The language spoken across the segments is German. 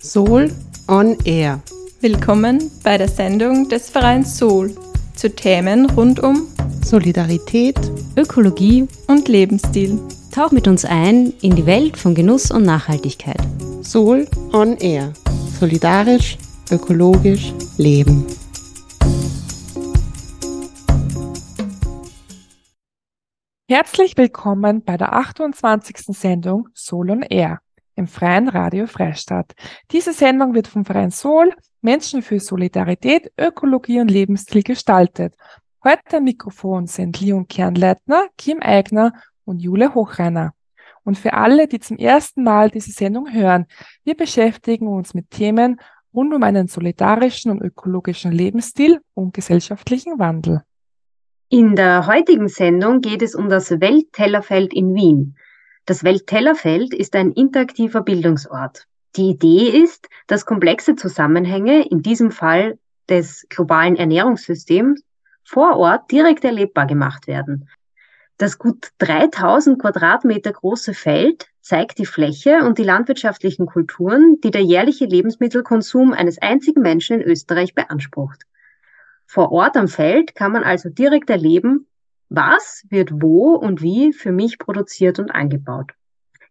Soul on Air. Willkommen bei der Sendung des Vereins Soul zu Themen rund um Solidarität, Ökologie und Lebensstil. Tauch mit uns ein in die Welt von Genuss und Nachhaltigkeit. Soul on Air. Solidarisch, ökologisch, leben. Herzlich willkommen bei der 28. Sendung Soul on Air im Freien Radio Freistadt. Diese Sendung wird vom Verein Sol Menschen für Solidarität, Ökologie und Lebensstil gestaltet. Heute am Mikrofon sind Leon Kernleitner, Kim Eigner und Jule Hochreiner. Und für alle, die zum ersten Mal diese Sendung hören, wir beschäftigen uns mit Themen rund um einen solidarischen und ökologischen Lebensstil und gesellschaftlichen Wandel. In der heutigen Sendung geht es um das Welttellerfeld in Wien. Das Welttellerfeld ist ein interaktiver Bildungsort. Die Idee ist, dass komplexe Zusammenhänge, in diesem Fall des globalen Ernährungssystems, vor Ort direkt erlebbar gemacht werden. Das gut 3000 Quadratmeter große Feld zeigt die Fläche und die landwirtschaftlichen Kulturen, die der jährliche Lebensmittelkonsum eines einzigen Menschen in Österreich beansprucht. Vor Ort am Feld kann man also direkt erleben, was wird wo und wie für mich produziert und angebaut?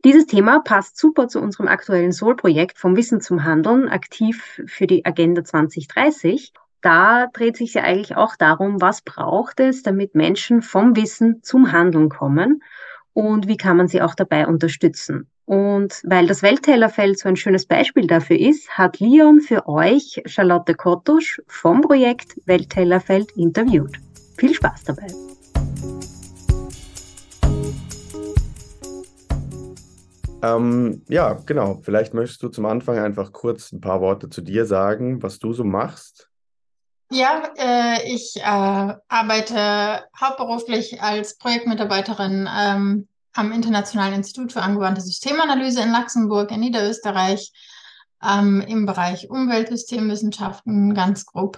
Dieses Thema passt super zu unserem aktuellen Soul-Projekt vom Wissen zum Handeln, aktiv für die Agenda 2030. Da dreht sich ja eigentlich auch darum, was braucht es, damit Menschen vom Wissen zum Handeln kommen und wie kann man sie auch dabei unterstützen. Und weil das Welttellerfeld so ein schönes Beispiel dafür ist, hat Leon für euch Charlotte Kottusch vom Projekt Welttellerfeld interviewt. Viel Spaß dabei! Ähm, ja, genau. Vielleicht möchtest du zum Anfang einfach kurz ein paar Worte zu dir sagen, was du so machst. Ja, äh, ich äh, arbeite hauptberuflich als Projektmitarbeiterin ähm, am Internationalen Institut für angewandte Systemanalyse in Luxemburg in Niederösterreich ähm, im Bereich Umweltsystemwissenschaften ganz grob.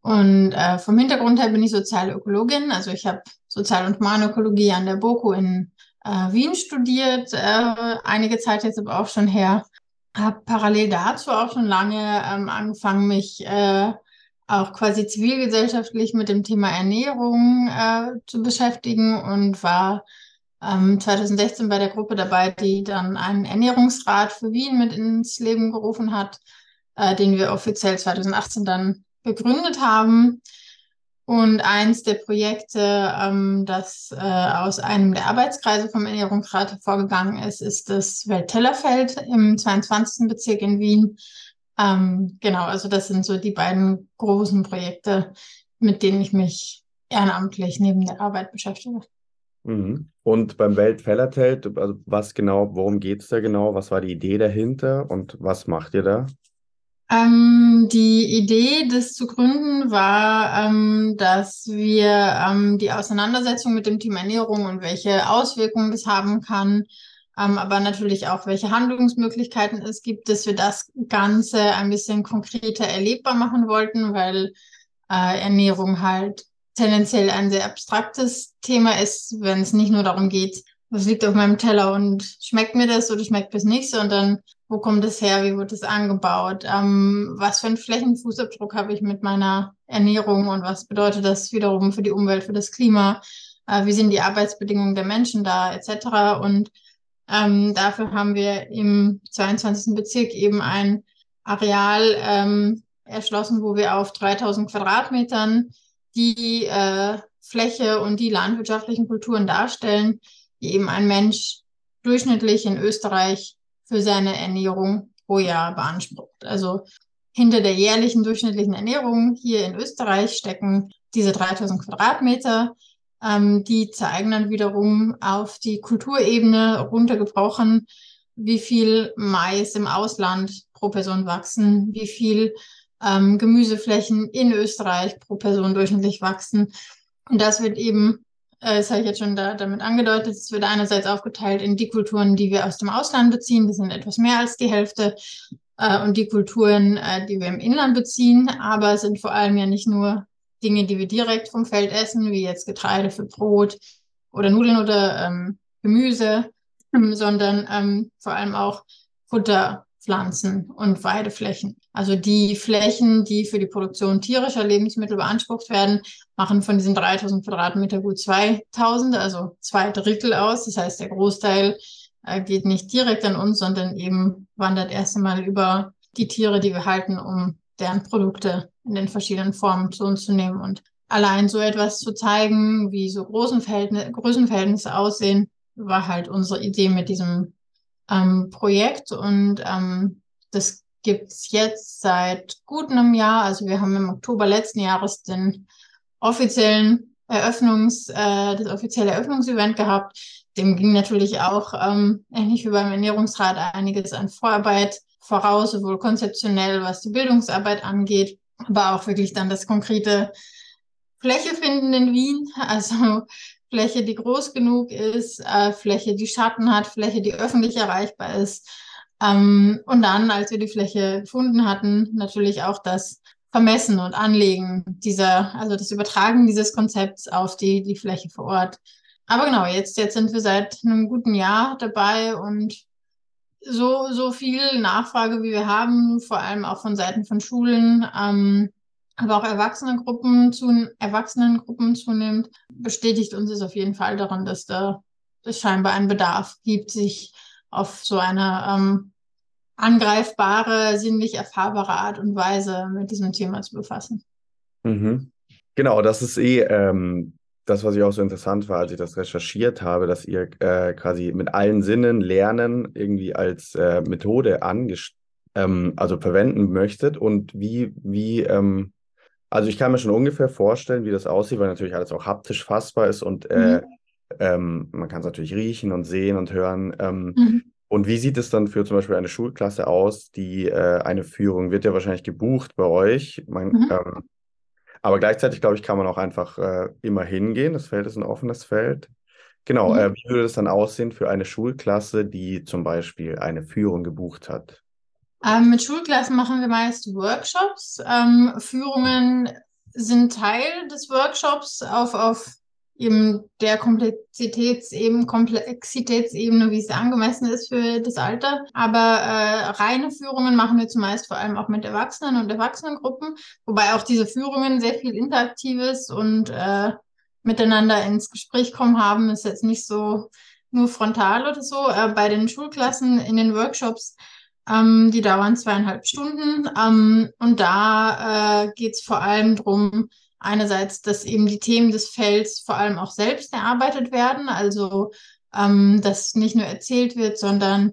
Und äh, vom Hintergrund her bin ich Sozialökologin, also ich habe Sozial- und Humanökologie an der BOKU in äh, Wien studiert, äh, einige Zeit jetzt aber auch schon her. Habe parallel dazu auch schon lange ähm, angefangen, mich äh, auch quasi zivilgesellschaftlich mit dem Thema Ernährung äh, zu beschäftigen und war ähm, 2016 bei der Gruppe dabei, die dann einen Ernährungsrat für Wien mit ins Leben gerufen hat, äh, den wir offiziell 2018 dann begründet haben. Und eins der Projekte, ähm, das äh, aus einem der Arbeitskreise vom Ernährungsrat hervorgegangen ist, ist das Welttellerfeld im 22. Bezirk in Wien. Ähm, genau, also das sind so die beiden großen Projekte, mit denen ich mich ehrenamtlich neben der Arbeit beschäftige. Mhm. Und beim Welttellerfeld, also was genau, worum geht es da genau? Was war die Idee dahinter und was macht ihr da? Ähm, die Idee, das zu gründen, war, ähm, dass wir ähm, die Auseinandersetzung mit dem Thema Ernährung und welche Auswirkungen das haben kann, ähm, aber natürlich auch, welche Handlungsmöglichkeiten es gibt, dass wir das Ganze ein bisschen konkreter erlebbar machen wollten, weil äh, Ernährung halt tendenziell ein sehr abstraktes Thema ist, wenn es nicht nur darum geht, was liegt auf meinem Teller und schmeckt mir das oder schmeckt es nicht, sondern wo kommt es her, wie wird es angebaut, ähm, was für einen Flächenfußabdruck habe ich mit meiner Ernährung und was bedeutet das wiederum für die Umwelt, für das Klima, äh, wie sind die Arbeitsbedingungen der Menschen da, etc. Und ähm, dafür haben wir im 22. Bezirk eben ein Areal ähm, erschlossen, wo wir auf 3000 Quadratmetern die äh, Fläche und die landwirtschaftlichen Kulturen darstellen, die eben ein Mensch durchschnittlich in Österreich für seine Ernährung pro Jahr beansprucht. Also hinter der jährlichen durchschnittlichen Ernährung hier in Österreich stecken diese 3000 Quadratmeter. Ähm, die zeigen dann wiederum auf die Kulturebene runtergebrochen, wie viel Mais im Ausland pro Person wachsen, wie viel ähm, Gemüseflächen in Österreich pro Person durchschnittlich wachsen. Und das wird eben äh, das habe ich jetzt schon da, damit angedeutet, es wird einerseits aufgeteilt in die Kulturen, die wir aus dem Ausland beziehen, das sind etwas mehr als die Hälfte, äh, und die Kulturen, äh, die wir im Inland beziehen, aber es sind vor allem ja nicht nur Dinge, die wir direkt vom Feld essen, wie jetzt Getreide für Brot oder Nudeln oder ähm, Gemüse, sondern ähm, vor allem auch Futterpflanzen und Weideflächen. Also die Flächen, die für die Produktion tierischer Lebensmittel beansprucht werden, machen von diesen 3000 Quadratmeter gut 2000, also zwei Drittel aus. Das heißt, der Großteil äh, geht nicht direkt an uns, sondern eben wandert erst einmal über die Tiere, die wir halten, um deren Produkte in den verschiedenen Formen zu uns zu nehmen. Und allein so etwas zu zeigen, wie so Größenverhältnisse, Größenverhältnisse aussehen, war halt unsere Idee mit diesem ähm, Projekt. Und ähm, das gibt's jetzt seit gut einem Jahr. Also wir haben im Oktober letzten Jahres den offiziellen Eröffnungs, äh, das offizielle Eröffnungsevent gehabt. Dem ging natürlich auch ähm, ähnlich wie beim Ernährungsrat einiges an Vorarbeit voraus, sowohl konzeptionell, was die Bildungsarbeit angeht, aber auch wirklich dann das konkrete Fläche finden in Wien. Also Fläche, die groß genug ist, äh, Fläche, die Schatten hat, Fläche, die öffentlich erreichbar ist. Ähm, und dann, als wir die Fläche gefunden hatten, natürlich auch das Vermessen und Anlegen dieser, also das Übertragen dieses Konzepts auf die, die Fläche vor Ort. Aber genau, jetzt, jetzt sind wir seit einem guten Jahr dabei und so, so viel Nachfrage, wie wir haben, vor allem auch von Seiten von Schulen, ähm, aber auch Erwachsenengruppen zu, Erwachsenengruppen zunimmt, bestätigt uns es auf jeden Fall daran, dass da es scheinbar einen Bedarf gibt, sich auf so eine ähm, angreifbare, sinnlich erfahrbare Art und Weise mit diesem Thema zu befassen. Mhm. Genau, das ist eh ähm, das, was ich auch so interessant war, als ich das recherchiert habe, dass ihr äh, quasi mit allen Sinnen Lernen irgendwie als äh, Methode ähm, also verwenden möchtet und wie, wie, ähm, also ich kann mir schon ungefähr vorstellen, wie das aussieht, weil natürlich alles auch haptisch fassbar ist und äh, mhm. ähm, man kann es natürlich riechen und sehen und hören. Ähm, mhm. Und wie sieht es dann für zum Beispiel eine Schulklasse aus, die äh, eine Führung wird ja wahrscheinlich gebucht bei euch? Man, mhm. Aber gleichzeitig, glaube ich, kann man auch einfach äh, immer hingehen. Das Feld ist ein offenes Feld. Genau, mhm. äh, wie würde es dann aussehen für eine Schulklasse, die zum Beispiel eine Führung gebucht hat? Ähm, mit Schulklassen machen wir meist Workshops. Ähm, Führungen sind Teil des Workshops auf, auf eben der Komplexitätsebene, Komplexitätsebene, wie es angemessen ist für das Alter. Aber äh, reine Führungen machen wir zumeist vor allem auch mit Erwachsenen und Erwachsenengruppen, wobei auch diese Führungen sehr viel Interaktives und äh, miteinander ins Gespräch kommen haben. Ist jetzt nicht so nur frontal oder so. Äh, bei den Schulklassen in den Workshops ähm, die dauern zweieinhalb Stunden ähm, und da äh, geht es vor allem drum einerseits, dass eben die Themen des Felds vor allem auch selbst erarbeitet werden, also ähm, dass nicht nur erzählt wird, sondern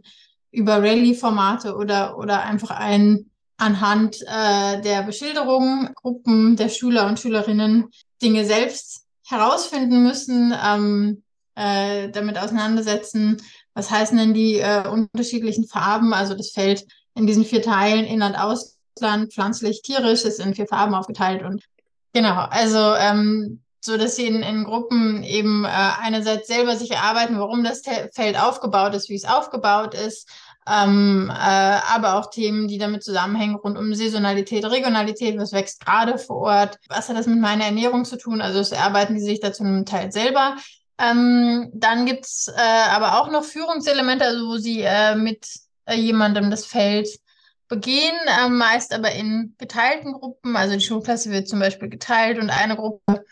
über Rallye-Formate oder, oder einfach ein anhand äh, der Beschilderungen Gruppen der Schüler und Schülerinnen Dinge selbst herausfinden müssen, ähm, äh, damit auseinandersetzen, was heißen denn die äh, unterschiedlichen Farben, also das Feld in diesen vier Teilen, Inland, Ausland, pflanzlich, tierisch, ist in vier Farben aufgeteilt und Genau, also ähm, so dass sie in, in Gruppen eben äh, einerseits selber sich erarbeiten, warum das Feld aufgebaut ist, wie es aufgebaut ist, ähm, äh, aber auch Themen, die damit zusammenhängen, rund um Saisonalität, Regionalität, was wächst gerade vor Ort, was hat das mit meiner Ernährung zu tun, also das erarbeiten die sich da zu einem Teil selber. Ähm, dann gibt's äh, aber auch noch Führungselemente, also wo sie äh, mit äh, jemandem das Feld begehen, äh, meist aber in geteilten Gruppen. Also die Schulklasse wird zum Beispiel geteilt und eine Gruppe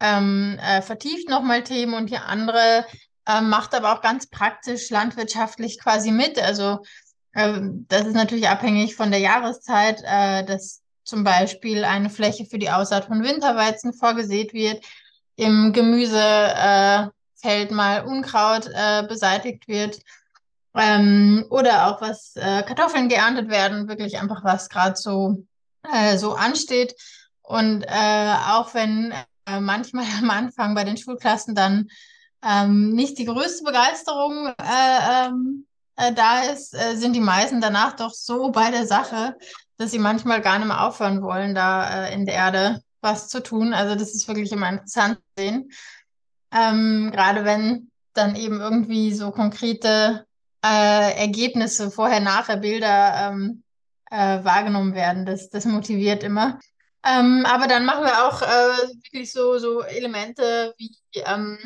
ähm, äh, vertieft nochmal Themen und die andere äh, macht aber auch ganz praktisch landwirtschaftlich quasi mit. Also äh, das ist natürlich abhängig von der Jahreszeit, äh, dass zum Beispiel eine Fläche für die Aussaat von Winterweizen vorgesät wird, im Gemüsefeld äh, mal Unkraut äh, beseitigt wird ähm, oder auch was äh, Kartoffeln geerntet werden, wirklich einfach was gerade so, äh, so ansteht. Und äh, auch wenn äh, manchmal am Anfang bei den Schulklassen dann ähm, nicht die größte Begeisterung äh, ähm, äh, da ist, äh, sind die meisten danach doch so bei der Sache, dass sie manchmal gar nicht mehr aufhören wollen, da äh, in der Erde was zu tun. Also das ist wirklich immer interessant zu sehen. Ähm, gerade wenn dann eben irgendwie so konkrete äh, Ergebnisse, vorher, nachher Bilder ähm, äh, wahrgenommen werden. Das, das motiviert immer. Ähm, aber dann machen wir auch äh, wirklich so, so Elemente wie ähm,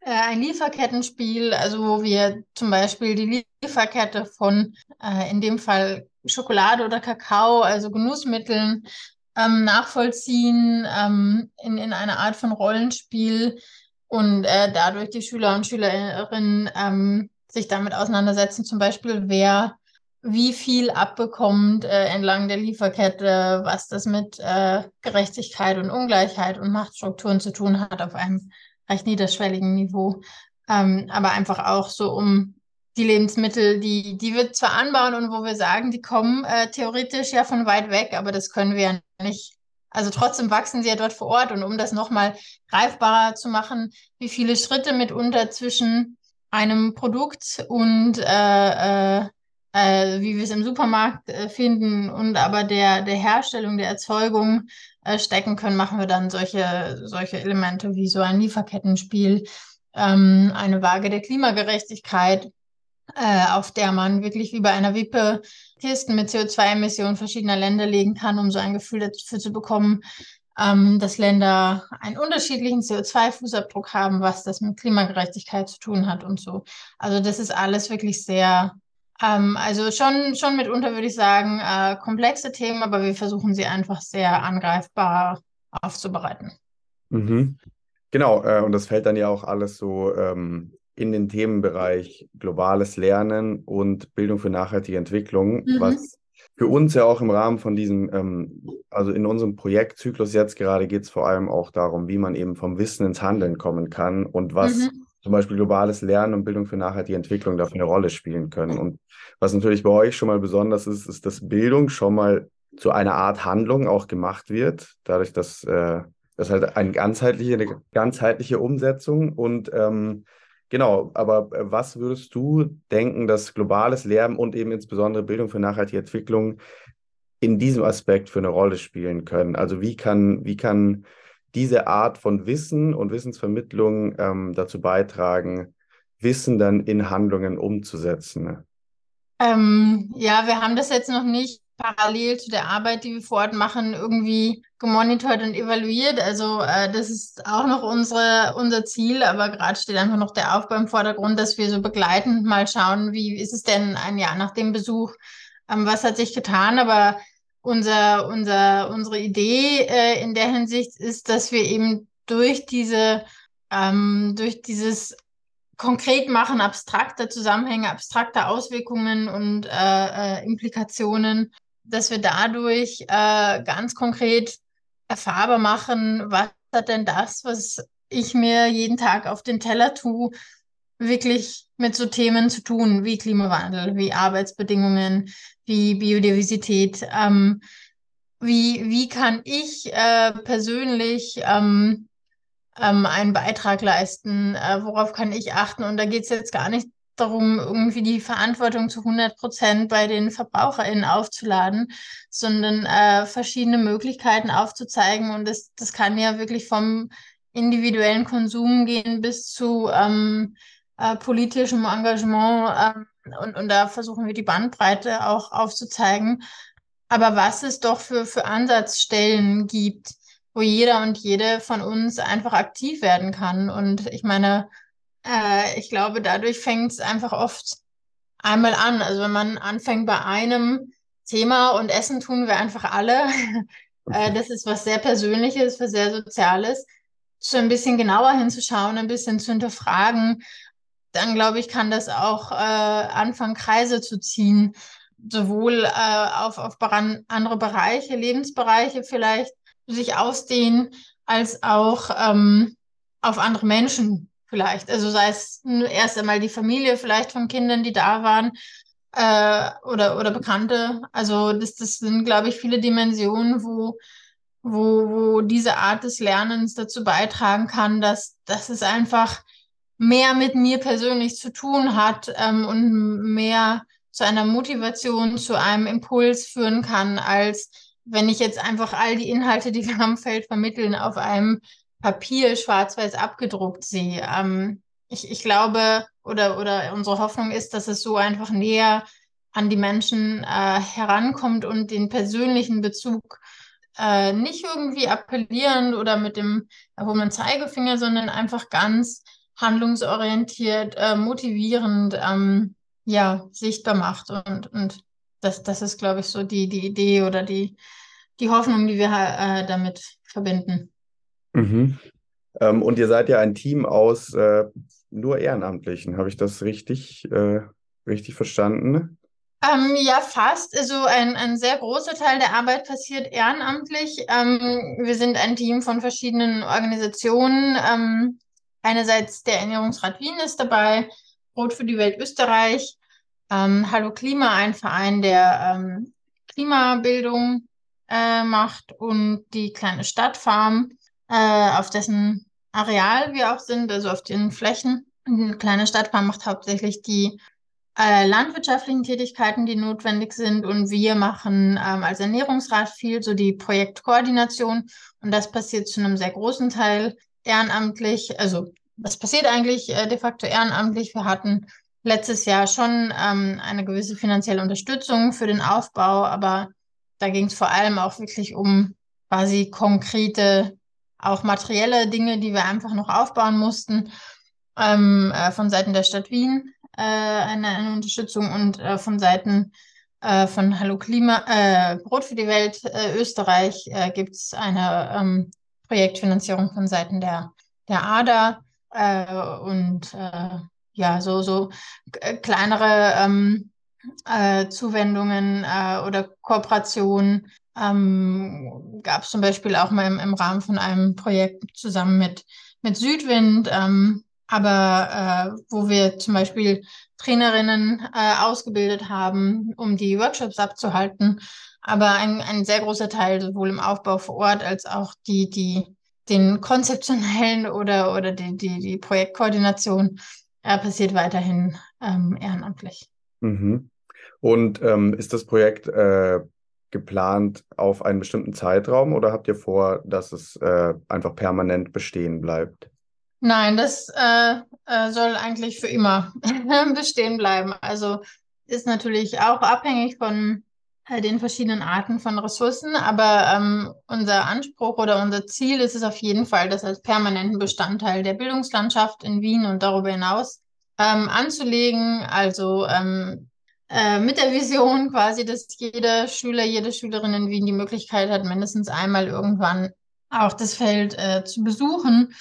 äh, ein Lieferkettenspiel, also wo wir zum Beispiel die Lieferkette von äh, in dem Fall Schokolade oder Kakao, also Genussmitteln, ähm, nachvollziehen ähm, in, in einer Art von Rollenspiel und äh, dadurch die Schüler und Schülerinnen ähm, sich damit auseinandersetzen, zum Beispiel wer wie viel abbekommt äh, entlang der Lieferkette, was das mit äh, Gerechtigkeit und Ungleichheit und Machtstrukturen zu tun hat auf einem recht niederschwelligen Niveau. Ähm, aber einfach auch so um die Lebensmittel, die, die wir zwar anbauen und wo wir sagen, die kommen äh, theoretisch ja von weit weg, aber das können wir ja nicht. Also trotzdem wachsen sie ja dort vor Ort und um das nochmal greifbarer zu machen, wie viele Schritte mitunter zwischen einem Produkt und äh, äh, äh, wie wir es im Supermarkt äh, finden und aber der, der Herstellung, der Erzeugung äh, stecken können, machen wir dann solche, solche Elemente wie so ein Lieferkettenspiel, ähm, eine Waage der Klimagerechtigkeit, äh, auf der man wirklich wie bei einer Wippe Kisten mit CO2-Emissionen verschiedener Länder legen kann, um so ein Gefühl dafür zu bekommen, ähm, dass Länder einen unterschiedlichen CO2-Fußabdruck haben, was das mit Klimagerechtigkeit zu tun hat und so. Also das ist alles wirklich sehr ähm, also schon, schon mitunter würde ich sagen, äh, komplexe Themen, aber wir versuchen sie einfach sehr angreifbar aufzubereiten. Mhm. Genau, äh, und das fällt dann ja auch alles so ähm, in den Themenbereich globales Lernen und Bildung für nachhaltige Entwicklung, mhm. was für uns ja auch im Rahmen von diesem, ähm, also in unserem Projektzyklus jetzt gerade geht es vor allem auch darum, wie man eben vom Wissen ins Handeln kommen kann und was mhm zum Beispiel globales Lernen und Bildung für nachhaltige Entwicklung dafür eine Rolle spielen können. Und was natürlich bei euch schon mal besonders ist, ist, dass Bildung schon mal zu einer Art Handlung auch gemacht wird, dadurch, dass äh, das halt eine ganzheitliche, eine ganzheitliche Umsetzung und ähm, Genau, aber was würdest du denken, dass globales Lernen und eben insbesondere Bildung für nachhaltige Entwicklung in diesem Aspekt für eine Rolle spielen können? Also wie kann, wie kann diese Art von Wissen und Wissensvermittlung ähm, dazu beitragen, Wissen dann in Handlungen umzusetzen? Ähm, ja, wir haben das jetzt noch nicht parallel zu der Arbeit, die wir vor Ort machen, irgendwie gemonitort und evaluiert. Also äh, das ist auch noch unsere, unser Ziel, aber gerade steht einfach noch der Aufbau im Vordergrund, dass wir so begleitend mal schauen, wie ist es denn ein Jahr nach dem Besuch, ähm, was hat sich getan, aber unser, unser, unsere Idee äh, in der Hinsicht ist, dass wir eben durch diese, ähm, durch dieses konkret machen abstrakter Zusammenhänge, abstrakter Auswirkungen und äh, äh, Implikationen, dass wir dadurch äh, ganz konkret erfahrbar machen, was hat denn das, was ich mir jeden Tag auf den Teller tue, wirklich mit so Themen zu tun wie Klimawandel, wie Arbeitsbedingungen, wie Biodiversität. Ähm, wie, wie kann ich äh, persönlich ähm, ähm, einen Beitrag leisten? Äh, worauf kann ich achten? Und da geht es jetzt gar nicht darum, irgendwie die Verantwortung zu 100 Prozent bei den VerbraucherInnen aufzuladen, sondern äh, verschiedene Möglichkeiten aufzuzeigen. Und das, das kann ja wirklich vom individuellen Konsum gehen bis zu ähm, äh, politischem Engagement. Ähm, und, und da versuchen wir die Bandbreite auch aufzuzeigen. Aber was es doch für, für Ansatzstellen gibt, wo jeder und jede von uns einfach aktiv werden kann. Und ich meine, äh, ich glaube, dadurch fängt es einfach oft einmal an. Also wenn man anfängt bei einem Thema und Essen tun wir einfach alle. äh, das ist was sehr Persönliches, was sehr Soziales. So ein bisschen genauer hinzuschauen, ein bisschen zu hinterfragen, dann glaube ich, kann das auch äh, anfangen, Kreise zu ziehen, sowohl äh, auf, auf andere Bereiche, Lebensbereiche vielleicht sich ausdehnen, als auch ähm, auf andere Menschen vielleicht. Also sei es erst einmal die Familie vielleicht von Kindern, die da waren, äh, oder, oder Bekannte. Also das, das sind, glaube ich, viele Dimensionen, wo, wo, wo diese Art des Lernens dazu beitragen kann, dass, dass es einfach mehr mit mir persönlich zu tun hat ähm, und mehr zu einer Motivation, zu einem Impuls führen kann, als wenn ich jetzt einfach all die Inhalte, die wir am Feld vermitteln, auf einem Papier schwarz-weiß abgedruckt sehe. Ähm, ich, ich glaube oder, oder unsere Hoffnung ist, dass es so einfach näher an die Menschen äh, herankommt und den persönlichen Bezug äh, nicht irgendwie appellierend oder mit dem erhobenen Zeigefinger, sondern einfach ganz handlungsorientiert, äh, motivierend, ähm, ja, sichtbar macht. Und, und das, das ist, glaube ich, so die, die Idee oder die, die Hoffnung, die wir äh, damit verbinden. Mhm. Ähm, und ihr seid ja ein Team aus äh, nur Ehrenamtlichen. Habe ich das richtig, äh, richtig verstanden? Ähm, ja, fast. Also ein, ein sehr großer Teil der Arbeit passiert ehrenamtlich. Ähm, wir sind ein Team von verschiedenen Organisationen. Ähm, einerseits der Ernährungsrat Wien ist dabei, Brot für die Welt Österreich, ähm, Hallo Klima, ein Verein, der ähm, Klimabildung äh, macht und die kleine Stadtfarm, äh, auf dessen Areal wir auch sind, also auf den Flächen. Eine kleine Stadtfarm macht hauptsächlich die äh, landwirtschaftlichen Tätigkeiten, die notwendig sind. Und wir machen ähm, als Ernährungsrat viel, so die Projektkoordination. Und das passiert zu einem sehr großen Teil ehrenamtlich. Also das passiert eigentlich äh, de facto ehrenamtlich. Wir hatten letztes Jahr schon ähm, eine gewisse finanzielle Unterstützung für den Aufbau, aber da ging es vor allem auch wirklich um quasi konkrete, auch materielle Dinge, die wir einfach noch aufbauen mussten ähm, äh, von Seiten der Stadt Wien äh, eine, eine, Unterstützung und äh, von Seiten äh, von Hallo Klima, äh, Brot für die Welt äh, Österreich äh, gibt es eine ähm, Projektfinanzierung von Seiten der, der ADA äh, und äh, ja, so, so äh, kleinere ähm, äh, Zuwendungen äh, oder Kooperationen ähm, gab es zum Beispiel auch mal im, im Rahmen von einem Projekt zusammen mit, mit Südwind, ähm, aber äh, wo wir zum Beispiel Trainerinnen äh, ausgebildet haben, um die Workshops abzuhalten. Aber ein, ein sehr großer Teil, sowohl im Aufbau vor Ort als auch die, die, den konzeptionellen oder, oder die, die, die Projektkoordination äh, passiert weiterhin ähm, ehrenamtlich. Mhm. Und ähm, ist das Projekt äh, geplant auf einen bestimmten Zeitraum oder habt ihr vor, dass es äh, einfach permanent bestehen bleibt? Nein, das äh, äh, soll eigentlich für immer bestehen bleiben. Also ist natürlich auch abhängig von äh, den verschiedenen Arten von Ressourcen, aber ähm, unser Anspruch oder unser Ziel ist es auf jeden Fall, das als permanenten Bestandteil der Bildungslandschaft in Wien und darüber hinaus ähm, anzulegen. Also ähm, äh, mit der Vision quasi, dass jeder Schüler, jede Schülerin in Wien die Möglichkeit hat, mindestens einmal irgendwann auch das Feld äh, zu besuchen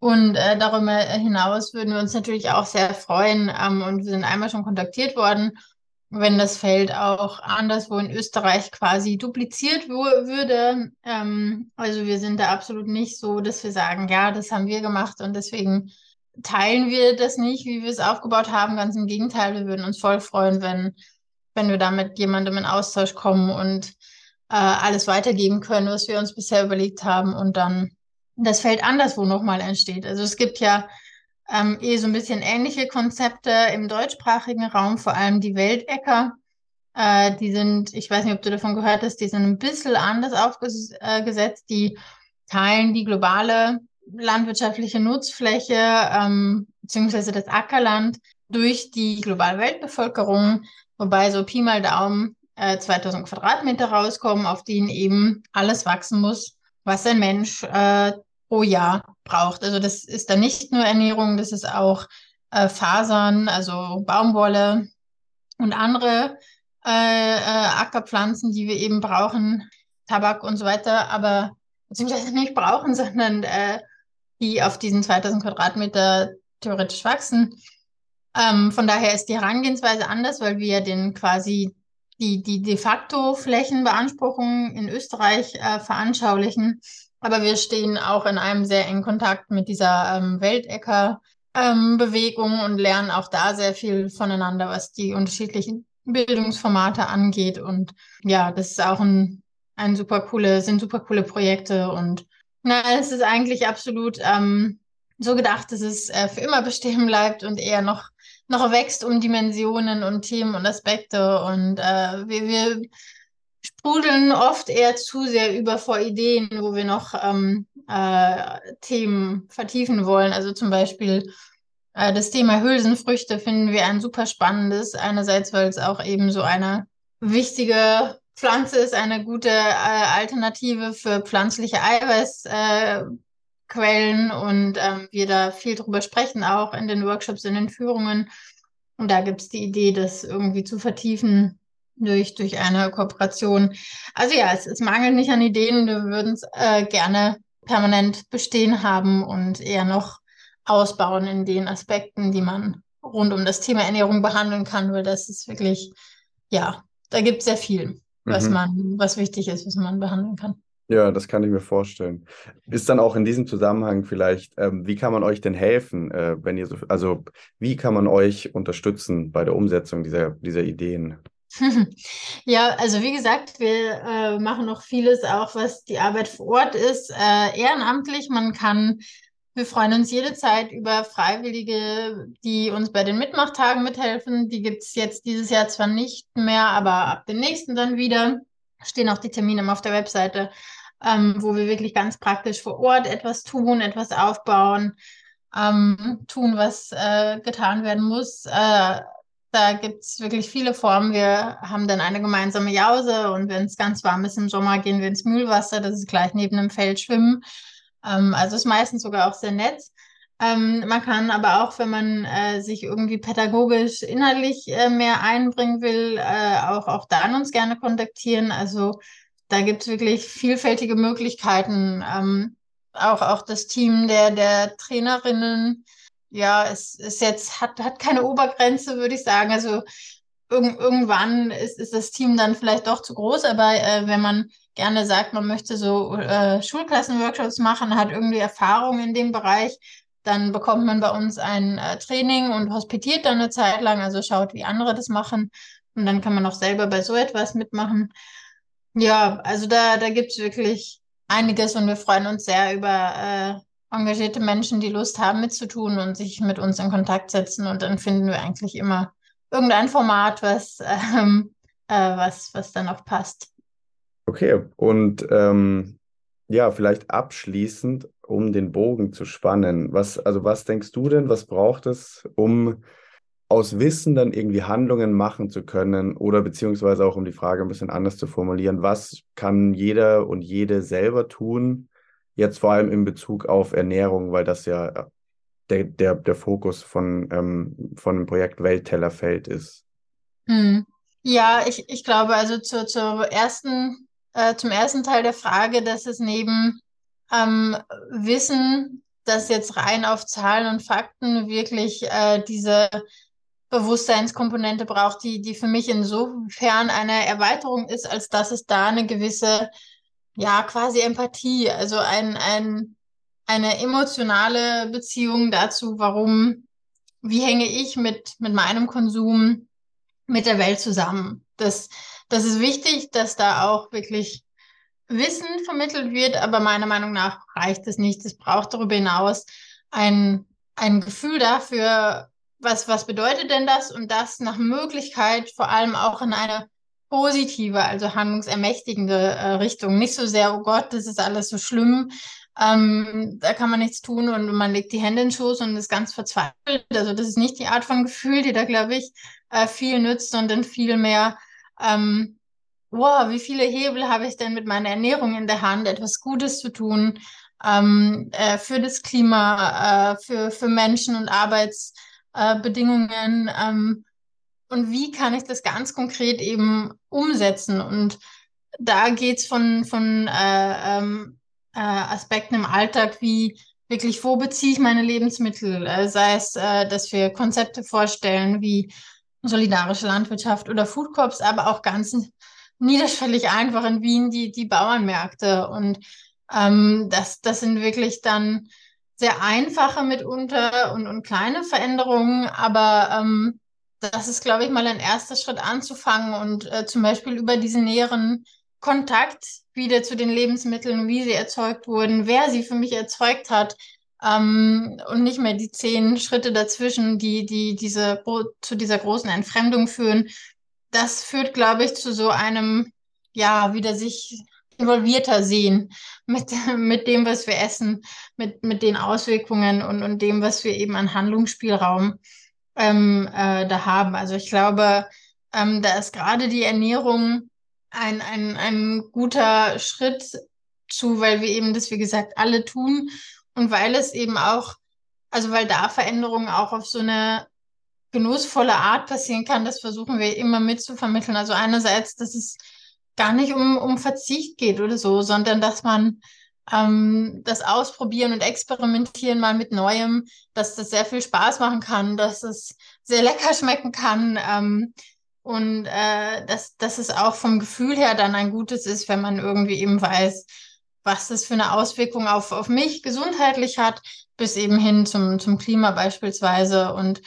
und äh, darüber hinaus würden wir uns natürlich auch sehr freuen ähm, und wir sind einmal schon kontaktiert worden, wenn das Feld auch anderswo in Österreich quasi dupliziert würde. Ähm, also wir sind da absolut nicht so, dass wir sagen, ja, das haben wir gemacht und deswegen teilen wir das nicht, wie wir es aufgebaut haben. Ganz im Gegenteil, wir würden uns voll freuen, wenn, wenn wir da mit jemandem in Austausch kommen und äh, alles weitergeben können, was wir uns bisher überlegt haben und dann das Feld anderswo nochmal entsteht. Also es gibt ja ähm, eh so ein bisschen ähnliche Konzepte im deutschsprachigen Raum, vor allem die Weltecker. Äh, die sind, ich weiß nicht, ob du davon gehört hast, die sind ein bisschen anders aufgesetzt. Die teilen die globale landwirtschaftliche Nutzfläche ähm, beziehungsweise das Ackerland durch die globale Weltbevölkerung, wobei so Pi mal Daumen äh, 2000 Quadratmeter rauskommen, auf denen eben alles wachsen muss, was ein Mensch äh, pro Jahr braucht. Also das ist dann nicht nur Ernährung, das ist auch äh, Fasern, also Baumwolle und andere äh, äh, Ackerpflanzen, die wir eben brauchen, Tabak und so weiter, aber beziehungsweise nicht brauchen, sondern äh, die auf diesen 2000 Quadratmeter theoretisch wachsen. Ähm, von daher ist die Herangehensweise anders, weil wir den quasi die, die de facto Flächenbeanspruchung in Österreich äh, veranschaulichen aber wir stehen auch in einem sehr engen Kontakt mit dieser ähm, Weltecker-Bewegung ähm, und lernen auch da sehr viel voneinander, was die unterschiedlichen Bildungsformate angeht. Und ja, das ist auch ein, ein super coole, sind super coole Projekte und na, es ist eigentlich absolut ähm, so gedacht, dass es äh, für immer bestehen bleibt und eher noch, noch wächst um Dimensionen und Themen und Aspekte. Und äh, wir, wir sprudeln oft eher zu sehr über vor Ideen, wo wir noch ähm, äh, Themen vertiefen wollen. Also zum Beispiel äh, das Thema Hülsenfrüchte finden wir ein super spannendes. Einerseits, weil es auch eben so eine wichtige Pflanze ist, eine gute äh, Alternative für pflanzliche Eiweißquellen Quellen und ähm, wir da viel drüber sprechen, auch in den Workshops, in den Führungen. Und da gibt es die Idee, das irgendwie zu vertiefen durch, durch eine Kooperation. Also ja, es, es mangelt nicht an Ideen. Wir würden es äh, gerne permanent bestehen haben und eher noch ausbauen in den Aspekten, die man rund um das Thema Ernährung behandeln kann, weil das ist wirklich, ja, da gibt es sehr viel, was Mhm. man, was wichtig ist, was man behandeln kann. Ja, das kann ich mir vorstellen. Ist dann auch in diesem Zusammenhang vielleicht, ähm, wie kann man euch denn helfen, äh, wenn ihr so, also wie kann man euch unterstützen bei der Umsetzung dieser, dieser Ideen? Ja, also wie gesagt, wir äh, machen noch vieles auch, was die Arbeit vor Ort ist, äh, ehrenamtlich. Man kann, wir freuen uns jederzeit über Freiwillige, die uns bei den Mitmachtagen mithelfen. Die gibt es jetzt dieses Jahr zwar nicht mehr, aber ab dem nächsten dann wieder. Stehen auch die Termine auf der Webseite, ähm, wo wir wirklich ganz praktisch vor Ort etwas tun, etwas aufbauen, ähm, tun, was äh, getan werden muss. Äh, da gibt es wirklich viele Formen. Wir haben dann eine gemeinsame Jause und wenn es ganz warm ist im Sommer, gehen wir ins Mühlwasser. Das ist gleich neben dem Feld schwimmen. Ähm, also ist meistens sogar auch sehr nett. Ähm, man kann aber auch, wenn man äh, sich irgendwie pädagogisch, inhaltlich äh, mehr einbringen will, äh, auch, auch dann uns gerne kontaktieren. Also da gibt es wirklich vielfältige Möglichkeiten. Ähm, auch, auch das Team der, der Trainerinnen ja, es ist jetzt, hat, hat keine Obergrenze, würde ich sagen. Also irg irgendwann ist, ist das Team dann vielleicht doch zu groß, aber äh, wenn man gerne sagt, man möchte so äh, Schulklassenworkshops machen, hat irgendwie Erfahrung in dem Bereich, dann bekommt man bei uns ein äh, Training und hospitiert dann eine Zeit lang, also schaut, wie andere das machen. Und dann kann man auch selber bei so etwas mitmachen. Ja, also da, da gibt es wirklich einiges und wir freuen uns sehr über äh, engagierte Menschen, die Lust haben mitzutun und sich mit uns in Kontakt setzen. Und dann finden wir eigentlich immer irgendein Format, was, ähm, äh, was, was dann auch passt. Okay, und ähm, ja, vielleicht abschließend, um den Bogen zu spannen. Was, also was denkst du denn, was braucht es, um aus Wissen dann irgendwie Handlungen machen zu können oder beziehungsweise auch um die Frage ein bisschen anders zu formulieren, was kann jeder und jede selber tun, jetzt vor allem in Bezug auf Ernährung, weil das ja der, der, der Fokus von, ähm, von dem Projekt Welttellerfeld ist. Hm. Ja, ich, ich glaube, also zu, zur ersten, äh, zum ersten Teil der Frage, dass es neben ähm, Wissen, das jetzt rein auf Zahlen und Fakten wirklich äh, diese Bewusstseinskomponente braucht, die, die für mich insofern eine Erweiterung ist, als dass es da eine gewisse, ja, quasi Empathie, also ein, ein, eine emotionale Beziehung dazu, warum, wie hänge ich mit, mit meinem Konsum mit der Welt zusammen. Das, das ist wichtig, dass da auch wirklich Wissen vermittelt wird, aber meiner Meinung nach reicht es nicht. Es braucht darüber hinaus ein, ein Gefühl dafür, was, was bedeutet denn das? Und das nach Möglichkeit vor allem auch in eine positive, also handlungsermächtigende äh, Richtung. Nicht so sehr, oh Gott, das ist alles so schlimm, ähm, da kann man nichts tun und man legt die Hände in den Schoß und ist ganz verzweifelt. Also das ist nicht die Art von Gefühl, die da, glaube ich, äh, viel nützt, sondern viel mehr, ähm, wow, wie viele Hebel habe ich denn mit meiner Ernährung in der Hand, etwas Gutes zu tun ähm, äh, für das Klima, äh, für, für Menschen und Arbeitsbedingungen. ähm, und wie kann ich das ganz konkret eben umsetzen? Und da geht's von, von äh, ähm, äh, Aspekten im Alltag wie wirklich, wo beziehe ich meine Lebensmittel? Äh, sei es, äh, dass wir Konzepte vorstellen wie solidarische Landwirtschaft oder Food Corps, aber auch ganz niederschwellig einfach in Wien die, die Bauernmärkte. Und ähm, das, das sind wirklich dann sehr einfache mitunter und, und kleine Veränderungen, aber ähm, das ist, glaube ich, mal ein erster Schritt anzufangen und äh, zum Beispiel über diesen näheren Kontakt wieder zu den Lebensmitteln, wie sie erzeugt wurden, wer sie für mich erzeugt hat, ähm, und nicht mehr die zehn Schritte dazwischen, die, die diese, zu dieser großen Entfremdung führen. Das führt, glaube ich, zu so einem, ja, wieder sich involvierter sehen mit, mit dem, was wir essen, mit, mit den Auswirkungen und, und dem, was wir eben an Handlungsspielraum ähm, äh, da haben. Also ich glaube, ähm, da ist gerade die Ernährung ein, ein, ein guter Schritt zu, weil wir eben das, wie gesagt, alle tun und weil es eben auch, also weil da Veränderungen auch auf so eine genussvolle Art passieren kann, das versuchen wir immer mitzuvermitteln. Also einerseits, dass es gar nicht um, um Verzicht geht oder so, sondern dass man ähm, das Ausprobieren und Experimentieren mal mit Neuem, dass das sehr viel Spaß machen kann, dass es sehr lecker schmecken kann ähm, und äh, dass, dass es auch vom Gefühl her dann ein gutes ist, wenn man irgendwie eben weiß, was das für eine Auswirkung auf, auf mich gesundheitlich hat, bis eben hin zum, zum Klima beispielsweise und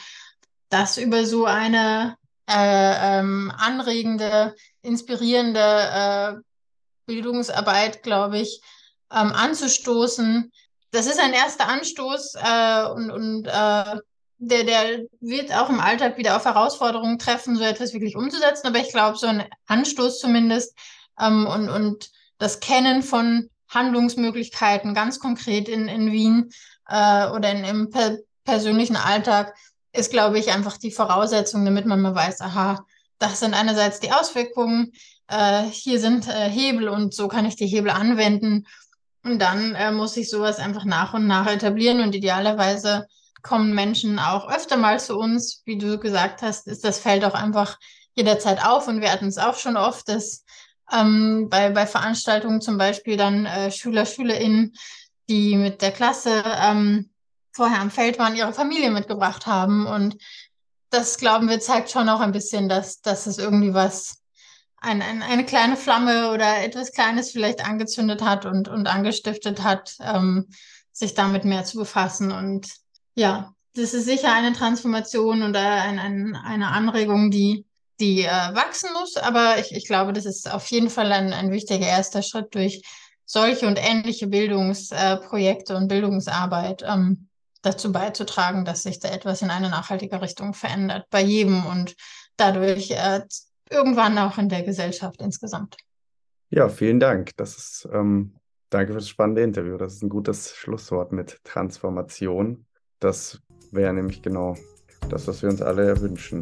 das über so eine äh, ähm, anregende, inspirierende äh, Bildungsarbeit, glaube ich, ähm, anzustoßen. Das ist ein erster Anstoß äh, und, und äh, der, der wird auch im Alltag wieder auf Herausforderungen treffen, so etwas wirklich umzusetzen. Aber ich glaube, so ein Anstoß zumindest ähm, und, und das Kennen von Handlungsmöglichkeiten ganz konkret in, in Wien äh, oder in, im per persönlichen Alltag ist, glaube ich, einfach die Voraussetzung, damit man mal weiß, aha, das sind einerseits die Auswirkungen, äh, hier sind äh, Hebel und so kann ich die Hebel anwenden. Und dann äh, muss ich sowas einfach nach und nach etablieren und idealerweise kommen Menschen auch öfter mal zu uns. Wie du gesagt hast, ist das Feld auch einfach jederzeit auf und wir hatten es auch schon oft, dass ähm, bei, bei Veranstaltungen zum Beispiel dann äh, Schüler, SchülerInnen, die mit der Klasse ähm, vorher am Feld waren, ihre Familie mitgebracht haben. Und das, glauben wir, zeigt schon auch ein bisschen, dass, dass es irgendwie was, ein, ein, eine kleine Flamme oder etwas Kleines vielleicht angezündet hat und, und angestiftet hat, ähm, sich damit mehr zu befassen. Und ja, das ist sicher eine Transformation oder ein, ein, eine Anregung, die, die äh, wachsen muss. Aber ich, ich glaube, das ist auf jeden Fall ein, ein wichtiger erster Schritt durch solche und ähnliche Bildungsprojekte äh, und Bildungsarbeit. Ähm, dazu beizutragen, dass sich da etwas in eine nachhaltige Richtung verändert, bei jedem und dadurch äh, irgendwann auch in der Gesellschaft insgesamt. Ja, vielen Dank. Das ist, ähm, danke für das spannende Interview. Das ist ein gutes Schlusswort mit Transformation. Das wäre nämlich genau das, was wir uns alle wünschen.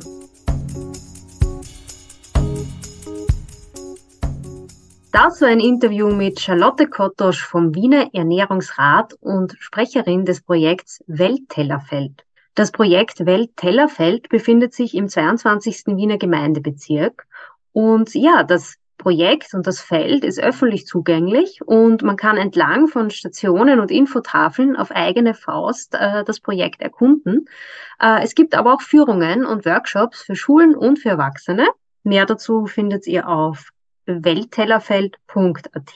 Das war ein Interview mit Charlotte Kottosch vom Wiener Ernährungsrat und Sprecherin des Projekts Welttellerfeld. Das Projekt Welttellerfeld befindet sich im 22. Wiener Gemeindebezirk. Und ja, das Projekt und das Feld ist öffentlich zugänglich und man kann entlang von Stationen und Infotafeln auf eigene Faust äh, das Projekt erkunden. Äh, es gibt aber auch Führungen und Workshops für Schulen und für Erwachsene. Mehr dazu findet ihr auf welttellerfeld.at.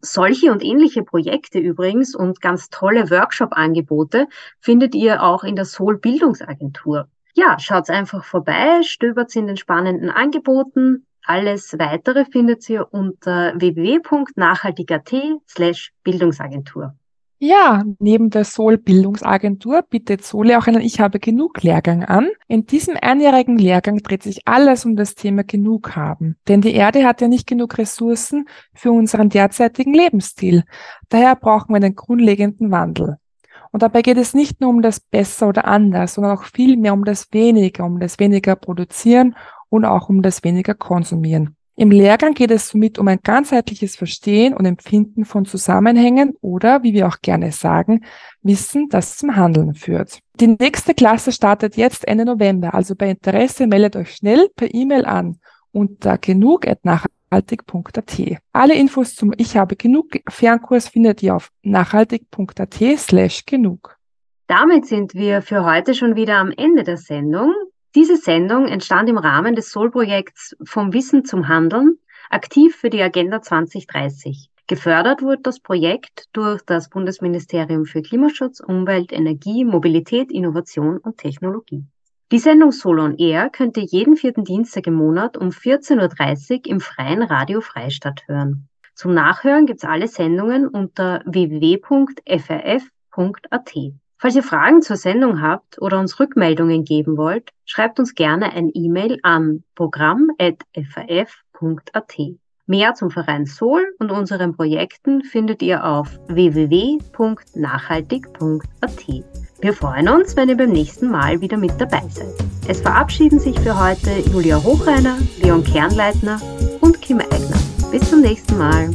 Solche und ähnliche Projekte übrigens und ganz tolle Workshop-Angebote findet ihr auch in der Soul Bildungsagentur. Ja, schaut einfach vorbei, stöbert in den spannenden Angeboten. Alles weitere findet ihr unter www.nachhaltig.at slash Bildungsagentur. Ja, neben der Sol Bildungsagentur bietet Sole auch einen Ich habe genug Lehrgang an. In diesem einjährigen Lehrgang dreht sich alles um das Thema genug haben. Denn die Erde hat ja nicht genug Ressourcen für unseren derzeitigen Lebensstil. Daher brauchen wir einen grundlegenden Wandel. Und dabei geht es nicht nur um das Besser oder Anders, sondern auch viel mehr um das Weniger, um das Weniger produzieren und auch um das Weniger konsumieren. Im Lehrgang geht es somit um ein ganzheitliches Verstehen und Empfinden von Zusammenhängen oder, wie wir auch gerne sagen, Wissen, das zum Handeln führt. Die nächste Klasse startet jetzt Ende November, also bei Interesse meldet euch schnell per E-Mail an unter genug.nachhaltig.at. Alle Infos zum Ich habe genug Fernkurs findet ihr auf nachhaltig.at slash genug. Damit sind wir für heute schon wieder am Ende der Sendung. Diese Sendung entstand im Rahmen des Soul-Projekts Vom Wissen zum Handeln, aktiv für die Agenda 2030. Gefördert wurde das Projekt durch das Bundesministerium für Klimaschutz, Umwelt, Energie, Mobilität, Innovation und Technologie. Die Sendung Soul on Air könnt ihr jeden vierten Dienstag im Monat um 14.30 Uhr im freien Radio Freistadt hören. Zum Nachhören gibt's alle Sendungen unter www.frf.at. Falls ihr Fragen zur Sendung habt oder uns Rückmeldungen geben wollt, schreibt uns gerne ein E-Mail an programm.faf.at. Mehr zum Verein Sol und unseren Projekten findet ihr auf www.nachhaltig.at. Wir freuen uns, wenn ihr beim nächsten Mal wieder mit dabei seid. Es verabschieden sich für heute Julia Hochreiner, Leon Kernleitner und Kim Eigner. Bis zum nächsten Mal.